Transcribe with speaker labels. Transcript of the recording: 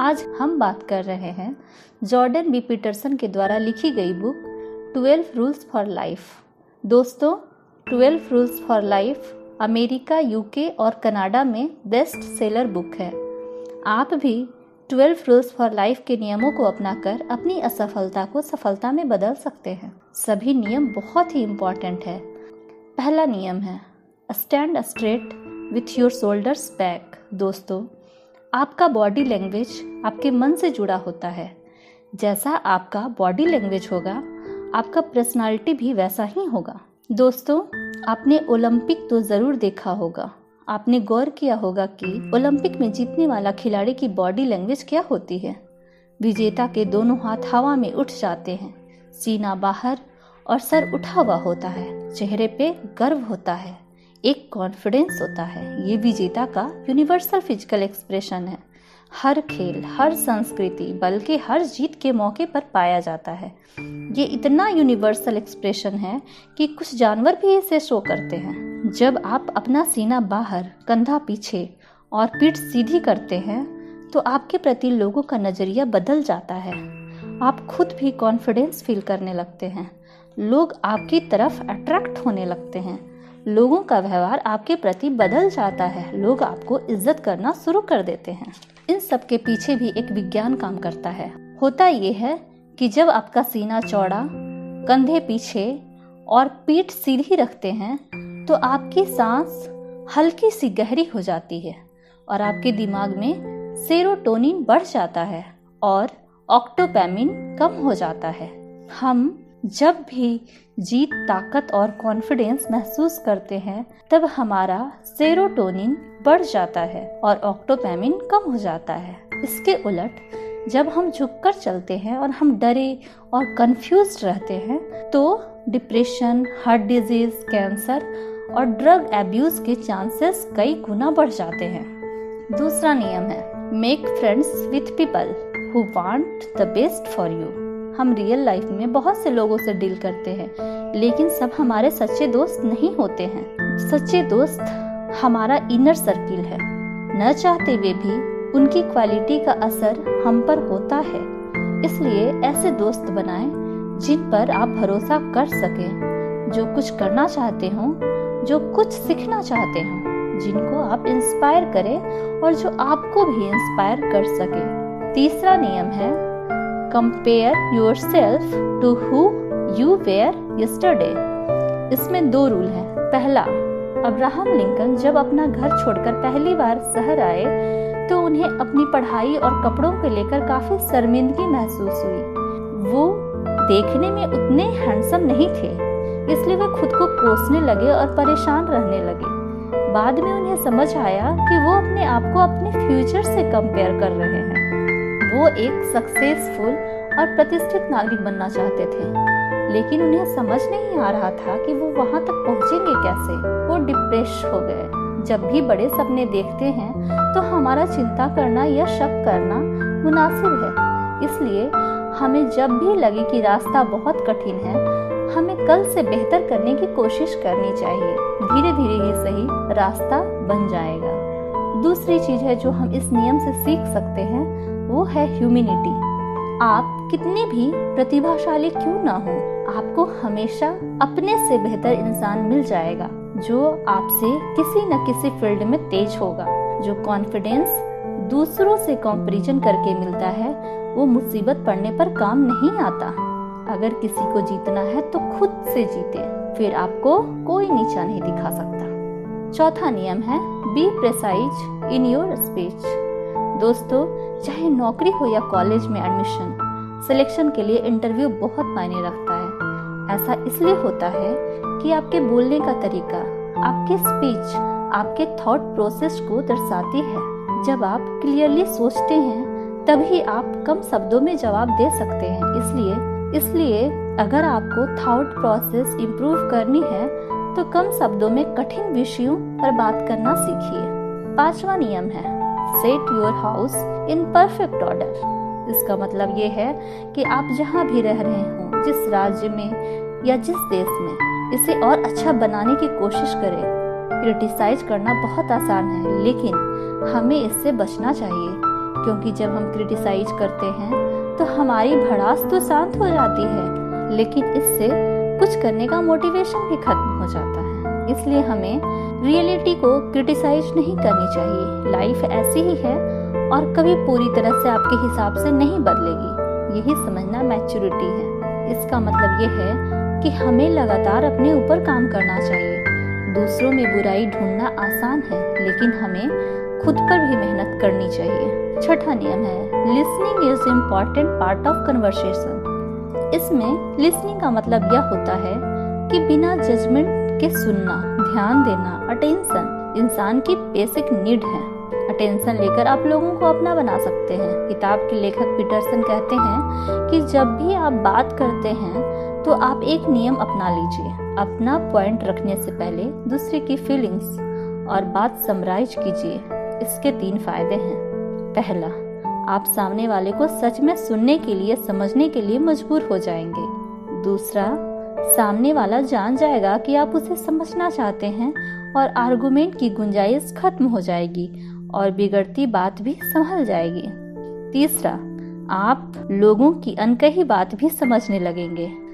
Speaker 1: आज हम बात कर रहे हैं जॉर्डन बी पीटरसन के द्वारा लिखी गई book twelve rules for life. दोस्तों, twelve rules for life America UK और कनाडा में बेस्ट सेलर बुक है। आप भी ट्वेल्व रूल्स फॉर लाइफ के नियमों को अपनाकर अपनी असफलता को सफलता में बदल सकते हैं। सभी नियम बहुत ही इंपॉर्टेंट है। पहला नियम है stand straight with your shoulders back दोस्तों आपका बॉडी लैंग्वेज आपके मन से जुड़ा होता है। जैसा आपका बॉडी लैंग्वेज होगा, आपका पर्सनालिटी भी वैसा ही होगा। दोस्तों, आपने ओलंपिक तो ज़रूर देखा होगा। आपने गौर किया होगा कि ओलंपिक में जीतने वाला खिलाड़ी की बॉडी लैंग्वेज क्या होती है। विजेता के दोनों हाथ हवा में उठ जाते हैं। सीना बाहर और सर उठा हुआ होता है। चेहरे पे गर्व होता है। एक कॉन्फिडेंस होता है। ये विजेता का यूनिवर्सल फ़िज़िकल एक्सप्रेशन है। हर खेल, हर संस्कृति, बल्कि हर जीत के मौके पर पाया जाता है। ये इतना यूनिवर्सल एक्सप्रेशन है कि कुछ जानवर भी इसे शो करते हैं। जब आप अपना सीना बाहर, कंधा पीछे और पीठ सीधी करते हैं तो आपके प्रति लोगों का नज़रिया बदल जाता है। आप खुद भी कॉन्फिडेंस फील करने लगते हैं। लोग आपकी तरफ़ अट्रैक्ट होने लगते हैं। लोगों का व्यवहार आपके प्रति बदल जाता है। लोग आपको इज़्ज़त करना शुरू कर देते हैं। इन सब के पीछे भी एक विज्ञान काम करता है। होता ये है कि जब आपका सीना चौड़ा, कंधे पीछे और पीठ सीधी रखते हैं तो आपकी सांस हल्की सी गहरी हो जाती है और आपके दिमाग में सेरोटोनिन बढ़ जाता है और ऑक्टोपैमिन कम हो जाता है। हम जब भी जीत, ताकत और कॉन्फिडेंस महसूस करते हैं, तब हमारा सेरोटोनिन बढ़ जाता है और ऑक्टोपैमिन कम हो जाता है। इसके उलट, जब हम झुककर चलते हैं और हम डरे और कंफ्यूज रहते हैं तो डिप्रेशन हार्ट डिज़ीज़ कैंसर और ड्रग एब्यूज के चांसेस कई गुना बढ़ जाते हैं। दूसरा नियम है make friends with people who want the best for you हम रियल लाइफ में बहुत से लोगों से डील करते हैं, लेकिन सब हमारे सच्चे दोस्त नहीं होते हैं। सच्चे दोस्त हमारा इनर सर्किल है। न चाहते हुए भी उनकी क्वालिटी का असर हम पर होता है। इसलिए ऐसे दोस्त बनाएँ जिन पर आप भरोसा कर सकें, जो कुछ करना चाहते हो, जो कुछ सीखना चाहते हो, जिनको आप इंस्पायर करें और जो आपको भी इंस्पायर कर सके। तीसरा नियम है compare yourself to who you were yesterday इसमें दो रूल हैं। पहला अब्राहम लिंकन जब अपना घर छोड़कर पहली बार शहर आए तो उन्हें अपनी पढ़ाई और कपड़ों को लेकर काफ़ी शर्मिंदगी महसूस हुई। वो देखने में उतने हैंडसम नहीं थे, इसलिए वे खुद को कोसने लगे और परेशान रहने लगे। बाद में उन्हें समझ आया कि वो अपने आप को अपने फ्यूचर से कंपेयर कर रहे हैं। वो एक सक्सेसफुल और प्रतिष्ठित नागरिक बनना चाहते थे। लेकिन उन्हें समझ नहीं आ रहा था कि वो वहाँ तक पहुँचेंगे कैसे। वो डिप्रेस हो गए। जब भी बड़े सपने देखते हैं तो हमारा चिंता करना या शक करना मुनासिब है। इसलिए हमें जब भी लगे कि रास्ता बहुत कठिन है, हमें कल से बेहतर करने की कोशिश करनी चाहिए। धीरे धीरे ही सही रास्ता बन जाएगा। दूसरी चीज़ है जो हम इस नियम से सीख सकते हैं वो है ह्यूमिनिटी आप कितने भी प्रतिभाशाली क्यों ना हो, आपको हमेशा अपने से बेहतर इंसान मिल जाएगा, जो आपसे किसी न किसी फ़ील्ड में तेज होगा, जो कॉन्फिडेंस दूसरों से कंपैरिजन करके मिलता है, वो मुसीबत पड़ने पर काम नहीं आता। अगर किसी को जीतना है तो खुद से जीते, फिर आपको कोई नीचा नहीं दिखा सकता। चौथा नियम है be precise in your speech दोस्तों चाहे नौकरी हो या कॉलेज में एडमिशन सिलेक्शन के लिए इंटरव्यू बहुत मायने रखता है। ऐसा इसलिए होता है कि आपके बोलने का तरीका, आपके स्पीच आपके थॉट प्रोसेस को दर्शाती है। जब आप क्लियरली सोचते हैं, तभी आप कम शब्दों में जवाब दे सकते हैं। इसलिए इसलिए अगर आपको थॉट प्रोसेस इम्प्रूव करनी है तो कम शब्दों में कठिन विषयों पर बात करना सीखिए। पांचवा नियम है set your house in perfect order इसका मतलब ये है कि आप जहाँ भी रह रहे हो, जिस राज्य में या जिस देश में, इसे और अच्छा बनाने की कोशिश करें। क्रिटिसाइज करना बहुत आसान है, लेकिन हमें इससे बचना चाहिए। क्योंकि जब हम क्रिटिसाइज करते हैं तो हमारी भड़ास तो शांत हो जाती है, लेकिन इससे कुछ करने का मोटिवेशन भी खत्म हो जाता है। इसलिए हमें रियलिटी को क्रिटिसाइज नहीं करनी चाहिए। लाइफ ऐसी ही है और कभी पूरी तरह से आपके हिसाब से नहीं बदलेगी। यही समझना मैच्योरिटी है। इसका मतलब ये है कि हमें लगातार अपने ऊपर काम करना चाहिए। दूसरों में बुराई ढूंढना आसान है, लेकिन हमें खुद पर भी मेहनत करनी चाहिए। छठा नियम है listening is important part of conversation इसमें लिसनिंग का मतलब यह होता है कि बिना जजमेंट के सुनना, ध्यान देना अटेंशन इंसान की बेसिक नीड है। अटेंशन लेकर आप लोगों को अपना बना सकते हैं। किताब के लेखक पीटरसन कहते हैं कि जब भी आप बात करते हैं तो आप एक नियम अपना लीजिए। अपना पॉइंट रखने से पहले दूसरे की फीलिंग्स और बात समराइज कीजिए। इसके तीन फ़ायदे हैं। पहला, आप सामने वाले को सच में सुनने के लिए, समझने के लिए मजबूर हो जाएँगे। दूसरा सामने वाला जान जाएगा कि आप उसे समझना चाहते हैं और आर्गुमेंट की गुंजाइश खत्म हो जाएगी और बिगड़ती बात भी संभल जाएगी। तीसरा, आप लोगों की अनकही बात भी समझने लगेंगे।